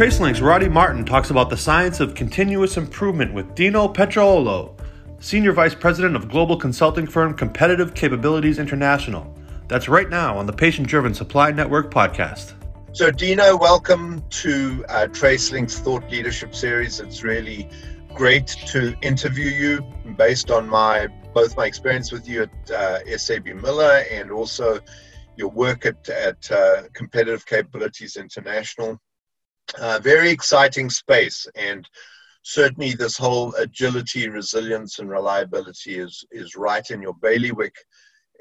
TraceLink's Roddy Martin talks about the science of continuous improvement with Dino Petrarolo, Senior Vice President of global consulting firm Competitive Capabilities International. That's right now on the Patient Driven Supply Network podcast. So, Dino, welcome to uh, TraceLink's Thought Leadership Series. It's really great to interview you based on my both my experience with you at uh, SAB Miller and also your work at, at uh, Competitive Capabilities International. Uh, very exciting space, and certainly this whole agility, resilience, and reliability is is right in your bailiwick.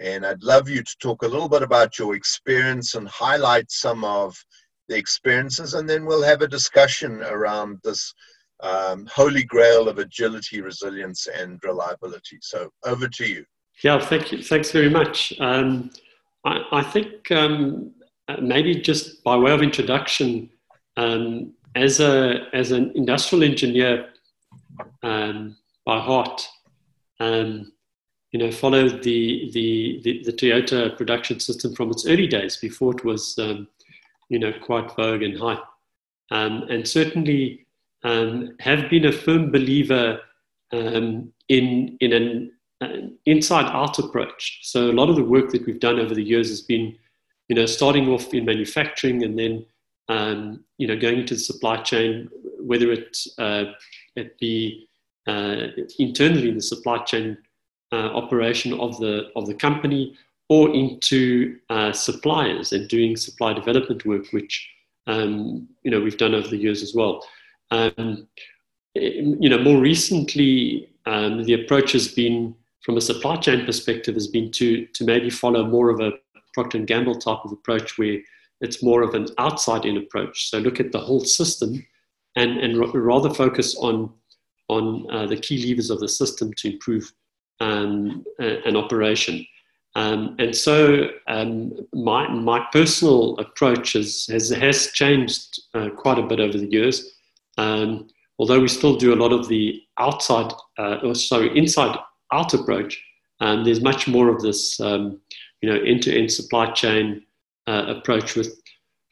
And I'd love you to talk a little bit about your experience and highlight some of the experiences, and then we'll have a discussion around this um, holy grail of agility, resilience, and reliability. So over to you. Yeah, thank you. Thanks very much. Um, I, I, think um, maybe just by way of introduction, um, as a as an industrial engineer um, by heart, um, you know, followed the, the, the the Toyota production system from its early days before it was, you know, quite vogue and hype, and certainly um, have been a firm believer um, in, in an uh, inside out approach. So a lot of the work that we've done over the years has been, you know, starting off in manufacturing and then, um, you know, going into the supply chain, whether it, uh, it be uh, internally in the supply chain uh, operation of the, of the company or into uh, suppliers and doing supply development work, which, um, you know, we've done over the years as well. Um, you know, more recently, um, the approach has been, from a supply chain perspective, has been to to maybe follow more of a Procter Gamble type of approach, where it's more of an outside-in approach. So look at the whole system, and and r- rather focus on on uh, the key levers of the system to improve um, an operation. Um, and so um, my, my personal approach has, has, has changed uh, quite a bit over the years. Um, although we still do a lot of the outside, uh, or sorry, inside out approach, um, there's much more of this, um, you know, end-to-end supply chain uh, approach with,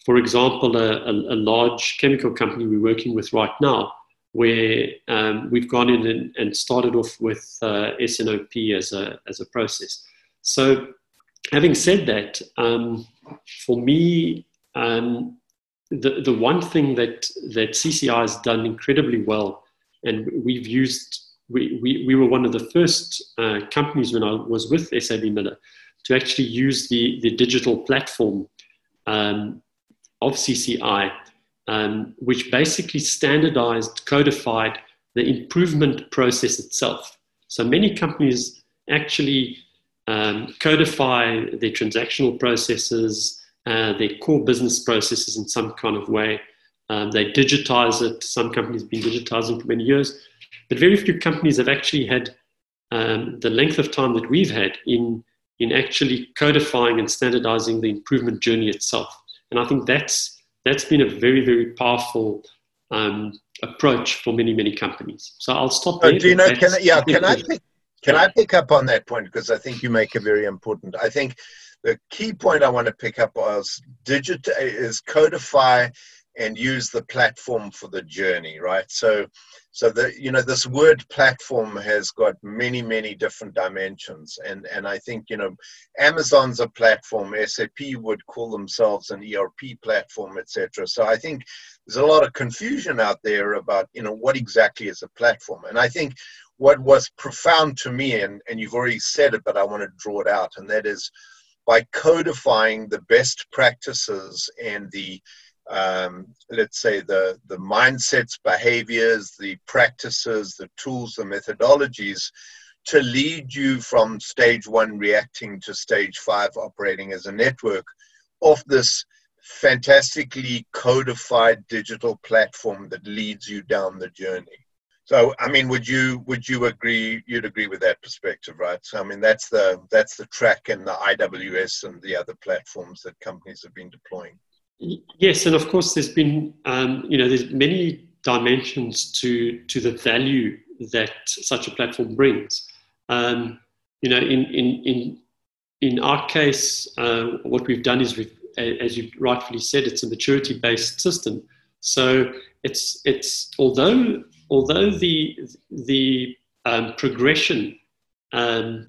for example, a, a, a, large chemical company we're working with right now, where um, we've gone in and, and started off with uh, S&OP as a, as a process. So having said that, um, for me, um, the, the one thing that, that CCI has done incredibly well, and we've used, we, we, we were one of the first uh, companies when I was with SAB Miller to actually use the, the digital platform um, of CCI, um, which basically standardized, codified the improvement process itself. So many companies actually um, codify their transactional processes, uh, their core business processes in some kind of way. Um, they digitize it. Some companies have been digitizing for many years, but very few companies have actually had um, the length of time that we've had in in actually codifying and standardizing the improvement journey itself. And I think that's that's been a very very powerful um, approach for many many companies. So I'll stop there. do you know? Can I, yeah, can I pick, can I pick up on that point because I think you make a very important. I think the key point I want to pick up was digital is codify and use the platform for the journey, right? So, so the you know this word platform has got many many different dimensions, and and I think you know Amazon's a platform, SAP would call themselves an ERP platform, etc. So I think there's a lot of confusion out there about you know what exactly is a platform, and I think what was profound to me, and and you've already said it, but I want to draw it out, and that is by codifying the best practices and the um, let's say the the mindsets behaviors the practices the tools the methodologies to lead you from stage one reacting to stage five operating as a network of this fantastically codified digital platform that leads you down the journey so, I mean, would you would you agree? You'd agree with that perspective, right? So, I mean, that's the that's the TRACC and the IWS and the other platforms that companies have been deploying. Yes, and of course, there's been um, you know there's many dimensions to to the value that such a platform brings. Um, you know, in in in in our case, uh, what we've done is we've, as you rightfully said, it's a maturity based system So it's it's although although the the um, progression um,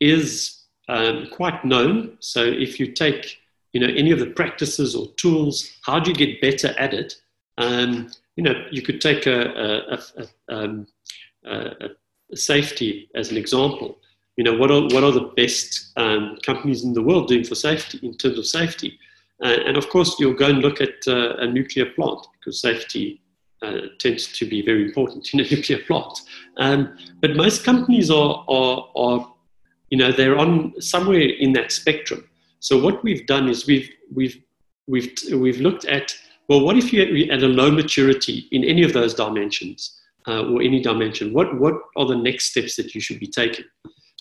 is um, quite known. So if you take you know any of the practices or tools, how do you get better at it? Um, you know, you could take a, a, a, um, a, safety as an example. You know, what are what are the best um, companies in the world doing for safety in terms of safety? Uh, and of course, you'll go and look at uh, a nuclear plant because safety uh, tends to be very important in a nuclear plant. Um, but most companies are, are, are, you know, they're on somewhere in that spectrum. So what we've done is we've, we've, we've, we've looked at, well, what if you're at a low maturity in any of those dimensions uh, or any dimension? What, what are the next steps that you should be taking?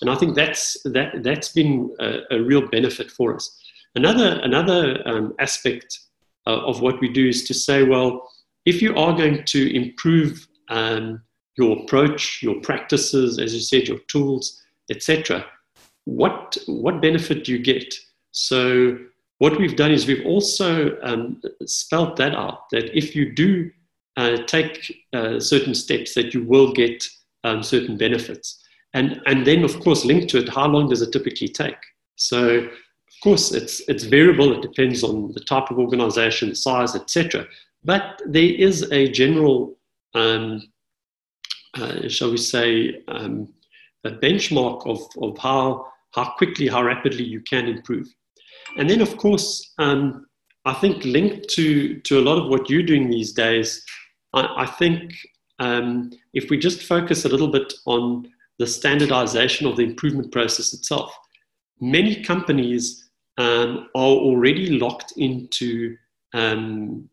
And I think that's, that, that's been a, a real benefit for us. Another, another um, aspect uh, of what we do is to say, well, if you are going to improve um, your approach, your practices, as you said, your tools, etc., what what benefit do you get? So what we've done is we've also um, spelt that out that if you do uh, take uh, certain steps, that you will get um, certain benefits, and and then of course linked to it, how long does it typically take? So of course it's it's variable. It depends on the type of organization, size, etc. But there is a general, um, uh, shall we say, um, a benchmark of, of how, how quickly, how rapidly you can improve. And then, of course, um, I think linked to, to a lot of what you're doing these days, I, I think um, if we just focus a little bit on the standardization of the improvement process itself, many companies um, are already locked into um,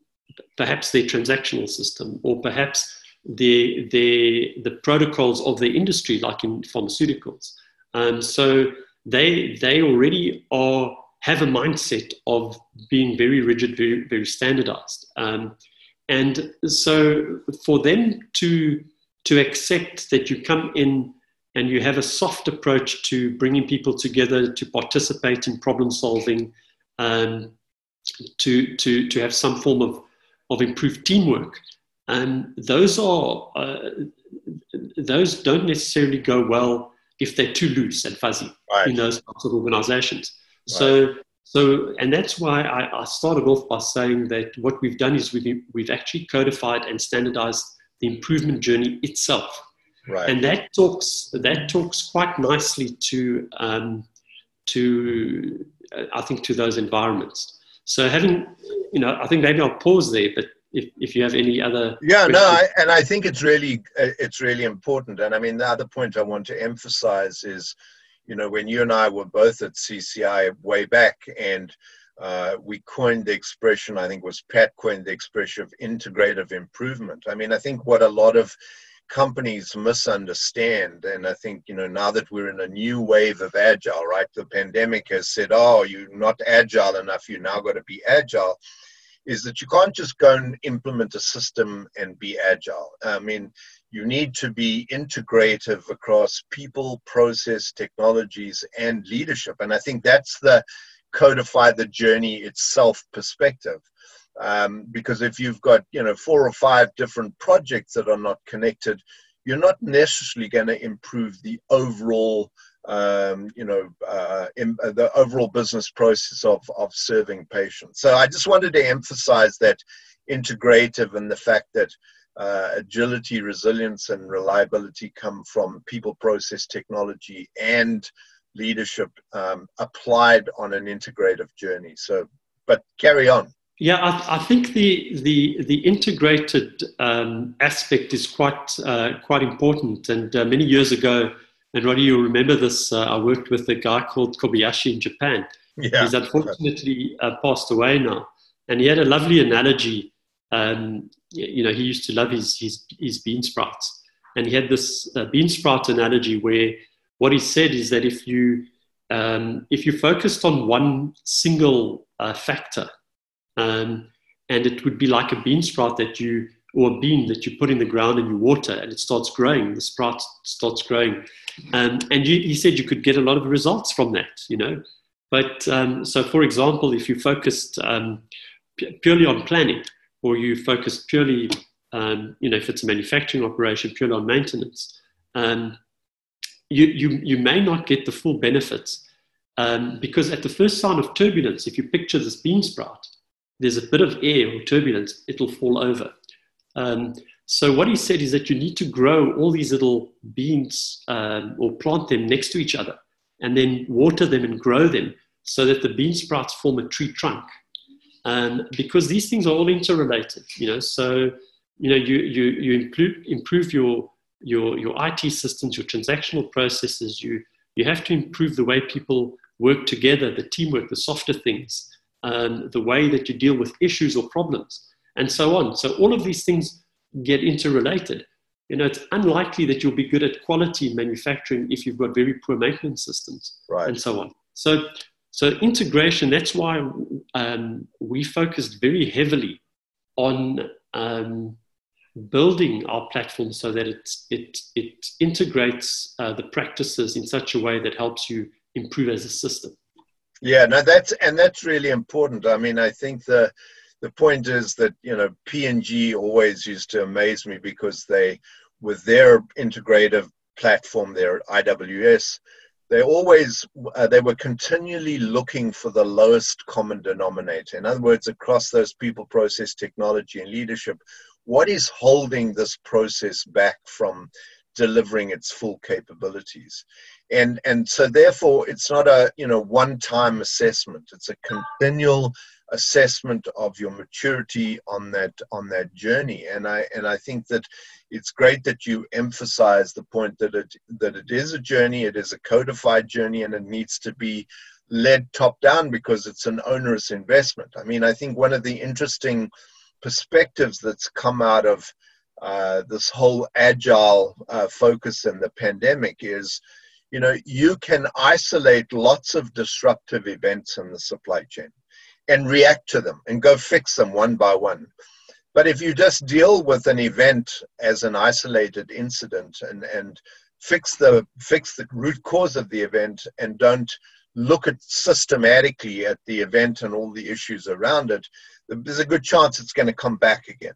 perhaps their transactional system or perhaps the, the, the protocols of the industry, like in pharmaceuticals. Um, so they, they already are, have a mindset of being very rigid, very, very standardized. Um, and so for them to, to accept that you come in and you have a soft approach to bringing people together to participate in problem solving, um, to, to, to have some form of of improved teamwork. And those are uh, those don't necessarily go well if they're too loose and fuzzy right. in those types of organizations. So so and that's why I, I, started off by saying that what we've done is we've we've actually codified and standardized the improvement journey itself. Right. And that talks that talks quite nicely to um, to uh, I think to those environments. So having, you know, I think maybe I'll pause there, but if, if you have any other yeah questions. no I, and i think it's really uh, it's really important and i mean the other point i want to emphasize is you know when you and i were both at cci way back and uh, we coined the expression i think was pat coined the expression of integrative improvement i mean i think what a lot of companies misunderstand. And I think, you know, now that we're in a new wave of agile, right? The pandemic has said, oh, you're not agile enough, you now got to be agile. Is that you can't just go and implement a system and be agile. I mean, you need to be integrative across people, process, technologies, and leadership. And I think that's the codify the journey itself perspective um, because if you've got you know four or five different projects that are not connected you're not necessarily going to improve the overall um, you know uh, in, uh, the overall business process of, of serving patients so i just wanted to emphasize that integrative and the fact that uh, agility resilience and reliability come from people process technology and leadership um, applied on an integrative journey so but carry on yeah, I, I, think the the the integrated um, aspect is quite uh, quite important. And uh, many years ago, and Roddy, you'll remember this. Uh, I worked with a guy called Kobayashi in Japan. Yeah. He's unfortunately uh, passed away now, and he had a lovely analogy. Um, you know, he used to love his his, his bean sprouts, and he had this uh, bean sprout analogy where what he said is that if you um, if you focused on one single uh, factor um, and it would be like a bean sprout that you, or a bean that you put in the ground and you water and it starts growing, the sprout starts growing. Um, and you, he said you could get a lot of results from that, you know. But um, so, for example, if you focused um, purely on planning, or you focus purely, um, you know, if it's a manufacturing operation, purely on maintenance, um, you, you, you may not get the full benefits um, because at the first sign of turbulence, if you picture this bean sprout, there's a bit of air or turbulence, it'll fall over. Um, so what he said is that you need to grow all these little beans um, or plant them next to each other and then water them and grow them so that the bean sprouts form a tree trunk. Um, because these things are all interrelated, you know. So, you know, you, you, you improve, improve your, your, your IT systems, your transactional processes. You, you have to improve the way people work together, the teamwork, the softer things, um, the way that you deal with issues or problems, and so on. So all of these things get interrelated. You know, it's unlikely that you'll be good at quality manufacturing if you've got very poor maintenance systems right. and so on. So, so integration, that's why um, we focused very heavily on um, building our platform so that it, it, it integrates uh, the practices in such a way that helps you improve as a system. Yeah, no, that's and that's really important. I mean, I think the the point is that you know P&G always used to amaze me because they, with their integrative platform, their IWS, they always uh, they were continually looking for the lowest common denominator. In other words, across those people, process, technology, and leadership, what is holding this process back from delivering its full capabilities? and and so therefore it's not a you know one time assessment it's a continual assessment of your maturity on that on that journey. And i and i think that it's great that you emphasize the point that it that it is a journey it is a codified journey and it needs to be led top down because it's an onerous investment. I mean i think one of the interesting perspectives that's come out of uh, this whole agile uh, focus in the pandemic is you know you can isolate lots of disruptive events in the supply chain and react to them and go fix them one by one. But if you just deal with an event as an isolated incident and, and fix the fix the root cause of the event and don't look at systematically at the event and all the issues around it, there's a good chance it's going to come back again.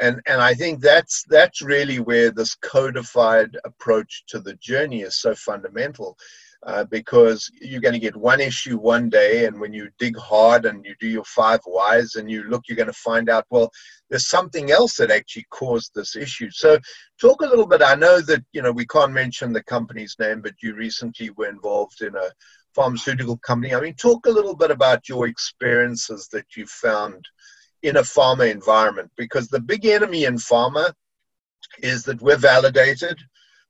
And and I think that's that's really where this codified approach to the journey is so fundamental uh, because you're going to get one issue one day, and when you dig hard and you do your five whys and you look, you're going to find out, well, there's something else that actually caused this issue. So, talk a little bit. I know that you know we can't mention the company's name, but you recently were involved in a pharmaceutical company. I mean, talk a little bit about your experiences that you found in a pharma environment, because the big enemy in pharma is that we're validated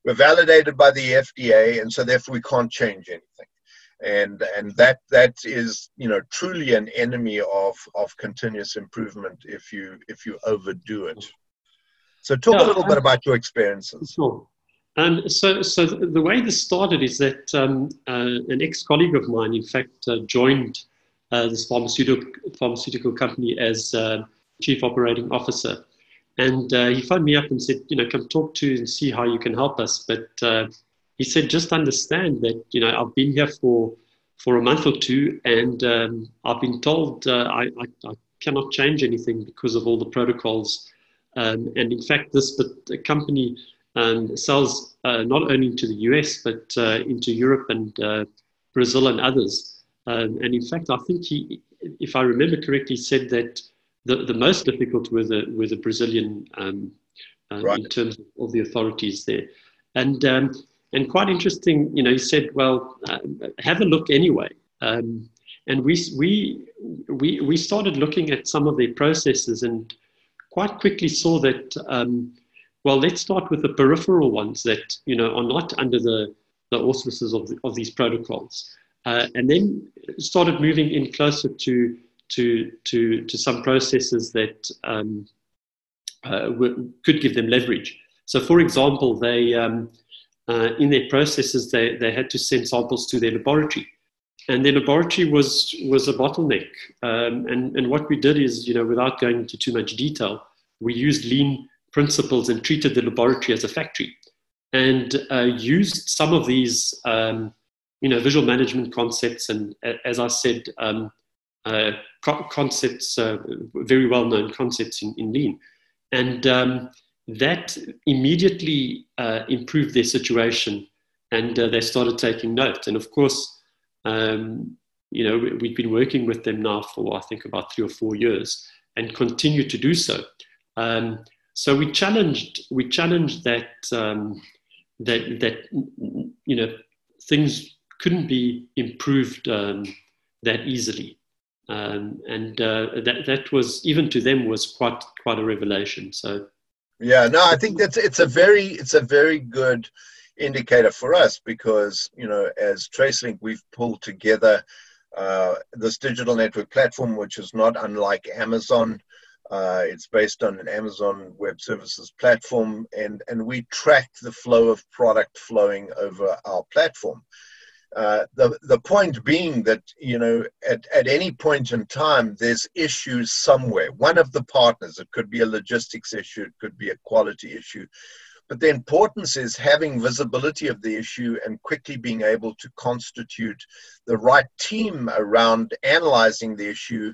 we're validated by the FDA, and so therefore we can't change anything. And and that that is you know truly an enemy of of continuous improvement if you if you overdo it. So talk yeah, a little bit about your experiences. Sure. Um, so, so the way this started is that um, uh, an ex-colleague of mine, in fact, uh, joined uh, this pharmaceutical pharmaceutical company as uh, chief operating officer, and uh, he phoned me up and said, you know, come talk to and see how you can help us. But uh, he said, just understand that, you know, I've been here for, for a month or two and um, I've been told uh, I, I, I, cannot change anything because of all the protocols. Um, and in fact, this but the company um, sells uh, not only into the US, but uh, into Europe and uh, Brazil and others. Um, and in fact, I think he, if I remember correctly, said that the, the most difficult were the, were the Brazilian um, uh, right. in terms of all the authorities there. And, um, and quite interesting, you know, he said, well, uh, have a look anyway. Um, and we, we, we, we started looking at some of their processes and quite quickly saw that, um, well, let's start with the peripheral ones that, you know, are not under the, the auspices of, the, of these protocols. Uh, and then started moving in closer to to, to, to some processes that um, uh, could give them leverage. So, for example, they, um, uh, in their processes, they, they had to send samples to their laboratory. And their laboratory was, was a bottleneck. Um, and, and what we did is, you know, without going into too much detail, we used lean principles and treated the laboratory as a factory and uh, used some of these, um, you know, visual management concepts and, as I said, um, uh, co- concepts, uh, very well known concepts in, in Lean. And um, that immediately uh, improved their situation and uh, they started taking note. And of course, um, you know, we, we've been working with them now for, I think, about three or four years and continue to do so. Um, so we challenged, we challenged that, um, that, that, you know, things couldn't be improved um, that easily. Um, and uh, that that was even to them was quite quite a revelation. So, yeah, no, I think that's it's a very it's a very good indicator for us because you know as TraceLink we've pulled together uh, this digital network platform, which is not unlike Amazon. Uh, it's based on an Amazon Web Services platform, and, and we track the flow of product flowing over our platform. Uh, the the point being that you know at, at any point in time there's issues somewhere. One of the partners it could be a logistics issue it could be a quality issue. But the importance is having visibility of the issue and quickly being able to constitute the right team around analyzing the issue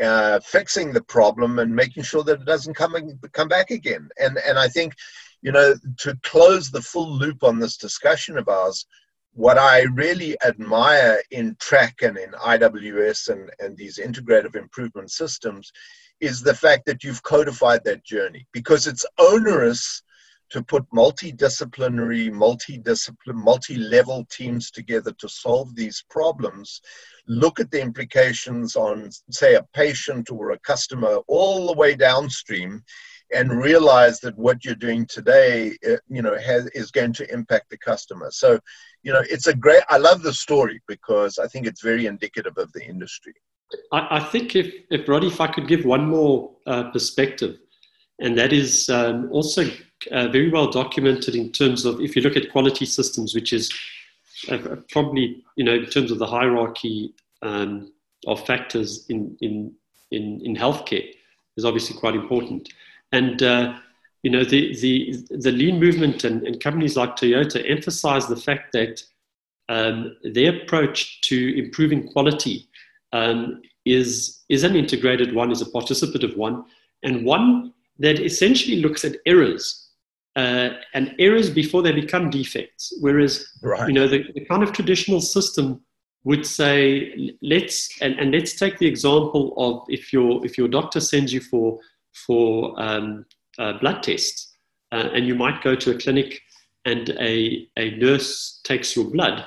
uh, fixing the problem and making sure that it doesn't come come back again. And and I think you know to close the full loop on this discussion of ours what I really admire in TRACC and in IWS and, and these integrative improvement systems is the fact that you've codified that journey because it's onerous to put multidisciplinary, multi-discipline, multi-level teams together to solve these problems. Look at the implications on, say, a patient or a customer all the way downstream and realize that what you're doing today, you know, has, is going to impact the customer. So, you know, it's a great. I love the story because I think it's very indicative of the industry. I, I think if, if Roddy, if I could give one more uh, perspective, and that is um, also uh, very well documented in terms of if you look at quality systems, which is uh, probably you know in terms of the hierarchy um, of factors in in in, in healthcare is obviously quite important. And uh, you know the the the lean movement and, and companies like Toyota emphasize the fact that um, their approach to improving quality um, is is an integrated one, is a participative one, and one that essentially looks at errors uh, and errors before they become defects. Whereas right. you know the, the kind of traditional system would say let's and, and let's take the example of if your if your doctor sends you for for um, uh, blood tests. Uh, and you might go to a clinic and a, a nurse takes your blood.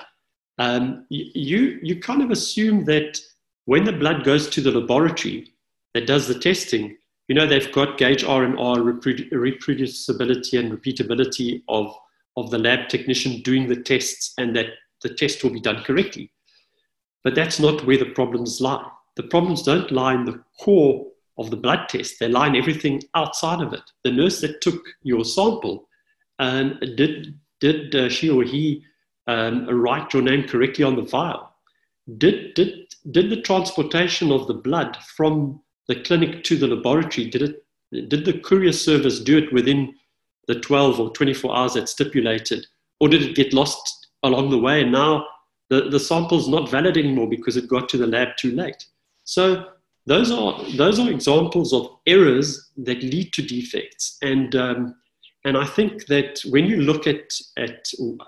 Um, you, you kind of assume that when the blood goes to the laboratory that does the testing, you know, they've got gauge R&R reproducibility and repeatability of, of the lab technician doing the tests and that the test will be done correctly. But that's not where the problems lie. The problems don't lie in the core of the blood test. They line everything outside of it. The nurse that took your sample um, did did uh, she or he um, write your name correctly on the vial? Did did did the transportation of the blood from the clinic to the laboratory did it did the courier service do it within the 12 or 24 hours that's stipulated or did it get lost along the way and now the, the sample's not valid anymore because it got to the lab too late so those are those are examples of errors that lead to defects and um, and I think that when you look at at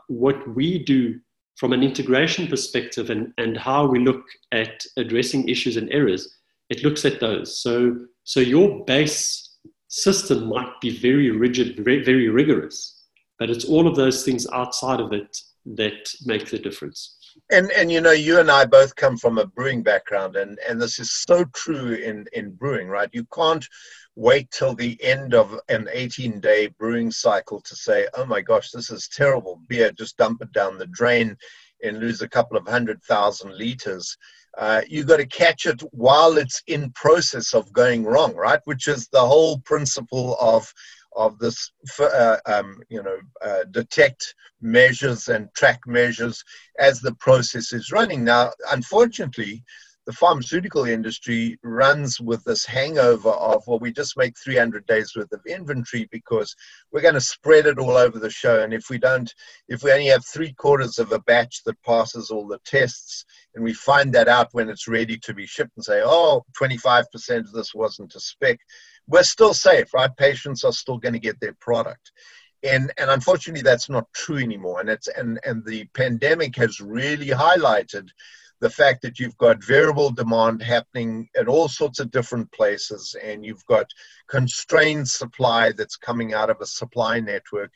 what we do from an integration perspective and, and how we look at addressing issues and errors, it looks at those. So so your base system might be very rigid, very, very rigorous, but it's all of those things outside of it that make the difference and and you know you and i both come from a brewing background and and this is so true in in brewing right? You can't wait till the end of an 18 day brewing cycle to say oh my gosh this is terrible. Beer just dump it down the drain and lose a couple of hundred thousand liters. Uh, you got to catch it while it's in process of going wrong right? Which is the whole principle of of this, uh, um, you know, uh, detect measures and track measures as the process is running. Now, unfortunately, the pharmaceutical industry runs with this hangover of, well, we just make 300 days worth of inventory because we're going to spread it all over the show. And if we don't, if we only have three quarters of a batch that passes all the tests, and we find that out when it's ready to be shipped and say, oh, 25% of this wasn't a spec, we're still safe, right? Patients are still going to get their product. And, and unfortunately, that's not true anymore. And, it's, and, and the pandemic has really highlighted the fact that you've got variable demand happening at all sorts of different places and you've got constrained supply that's coming out of a supply network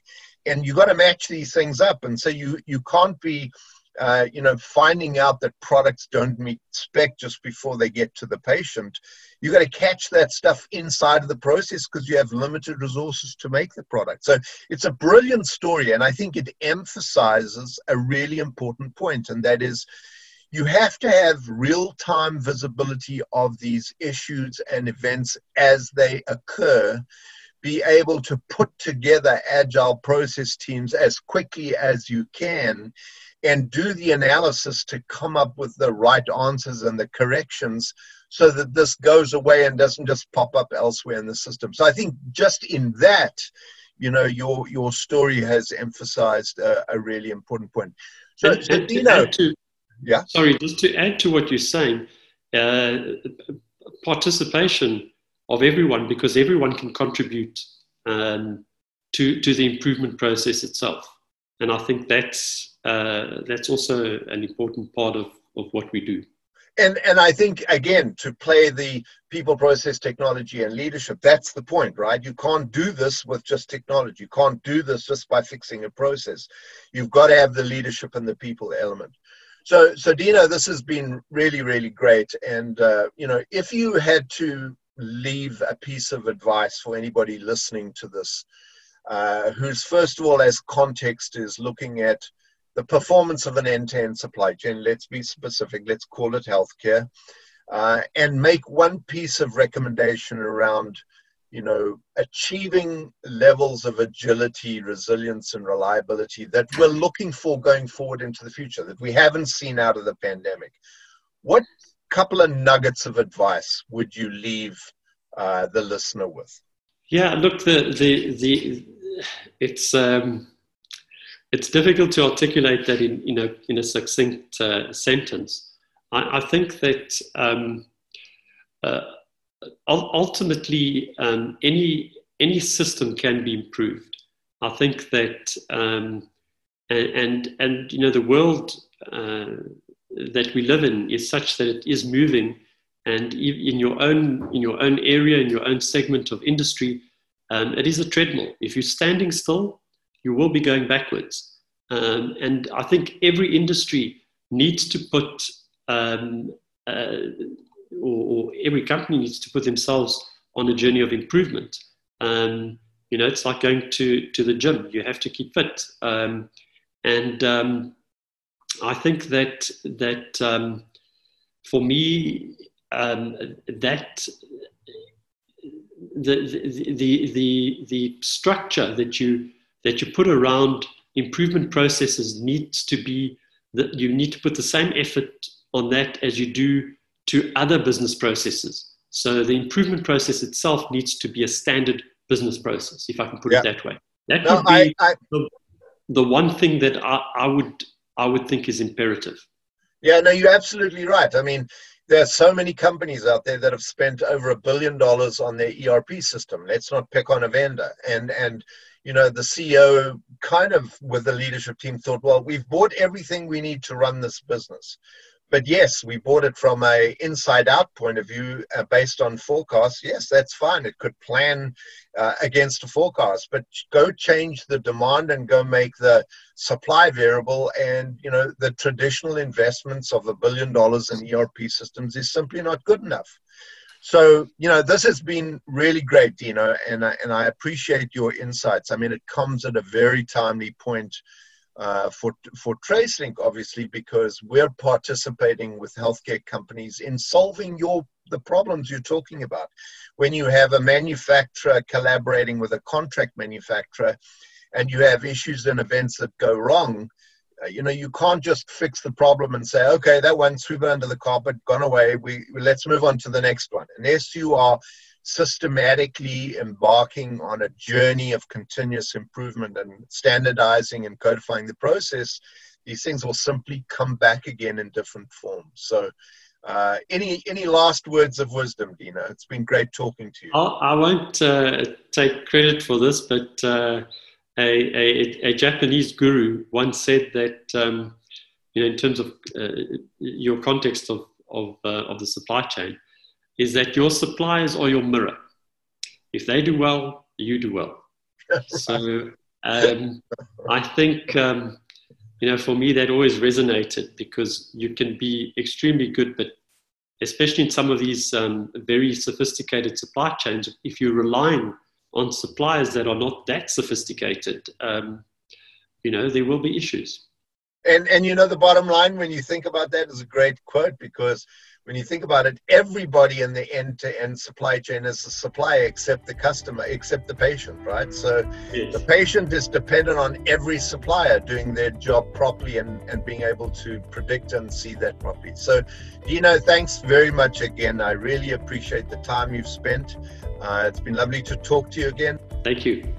and you've got to match these things up and so you you can't be uh, you know finding out that products don't meet spec just before they get to the patient you got to catch that stuff inside of the process because you have limited resources to make the product. So it's a brilliant story and i think it emphasizes a really important point and that is you have to have real time visibility of these issues and events as they occur, be able to put together agile process teams as quickly as you can, and do the analysis to come up with the right answers and the corrections so that this goes away and doesn't just pop up elsewhere in the system. So I think just in that, you know, your your story has emphasized a, a really important point. So, and, and Dino, to, yeah. Sorry, just to add to what you're saying, uh, participation of everyone, because everyone can contribute um, to to the improvement process itself, and I think that's uh, that's also an important part of of what we do. And and I think again to play the people, process, technology, and leadership. That's the point, right? You can't do this with just technology. You can't do this just by fixing a process. You've got to have the leadership and the people element. So, so Dino, this has been really, really great. And uh, you know, if you had to leave a piece of advice for anybody listening to this, uh, who's first of all, as context, is looking at the performance of an end-to-end supply chain. Let's be specific. Let's call it healthcare, uh, and make one piece of recommendation around you know, achieving levels of agility, resilience, and reliability that we're looking for going forward into the future that we haven't seen out of the pandemic. What couple of nuggets of advice would you leave uh, the listener with? Yeah, look, the the the it's um, it's difficult to articulate that in in a succinct uh, sentence. I, I, think that. Um, uh, ultimately, um, any any system can be improved. I think that, um, and, and, and you know, the world uh, that we live in is such that it is moving, and in your own in your own area, in your own segment of industry, um, it is a treadmill. If you're standing still, you will be going backwards. Um, and I think every industry needs to put um, uh, or, or, every company needs to put themselves on a journey of improvement. Um, you know, it's like going to, to the gym. You have to keep fit. Um, and um, I think that that for me, that the, the, the, the, the structure that you, that you put around improvement processes needs to be that you need to put the same effort on that as you do to other business processes. So the improvement process itself needs to be a standard business process, if I can put yeah. it that way. That no, would be I, I, the, the, one thing that I, I would I would think is imperative. Yeah, no, you're absolutely right. I mean, there are so many companies out there that have spent over a billion dollars on their ERP system. Let's not pick on a vendor. And and you know, the CEO kind of with the leadership team thought, well, we've bought everything we need to run this business but yes, we bought it from a inside out point of view uh, based on forecasts. Yes, that's fine. It could plan uh, against a forecast, but go change the demand and go make the supply variable. And you know the traditional investments of a billion dollars in ERP systems is simply not good enough. So you know this has been really great, Dino, and I, and I appreciate your insights. I mean, it comes at a very timely point uh, for for TraceLink, obviously, because we're participating with healthcare companies in solving your the problems you're talking about. When you have a manufacturer collaborating with a contract manufacturer, and you have issues and events that go wrong, Uh, you know, you can't just fix the problem and say, okay, that one sweep under the carpet, gone away. We let's move on to the next one. Unless you are systematically embarking on a journey of continuous improvement and standardizing and codifying the process, these things will simply come back again in different forms. So, uh, any any last words of wisdom, Dino? It's been great talking to you. I'll, I not uh, take credit for this, but uh, a, a, a, Japanese guru once said that um, you know, in terms of uh, your context of of, uh, of the supply chain, is that your suppliers are your mirror. If they do well, you do well. so um, I think um, you know, for me, that always resonated because you can be extremely good, but especially in some of these um, very sophisticated supply chains, if you're relying on suppliers that are not that sophisticated, um, you know, there will be issues. And and you know, the bottom line when you think about that is a great quote because when you think about it, everybody in the end-to-end supply chain is a supplier except the customer, except the patient, right? So yes. the patient is dependent on every supplier doing their job properly and, and being able to predict and see that properly. So, Dino, thanks very much again. I really appreciate the time you've spent. Uh, it's been lovely to talk to you again. Thank you.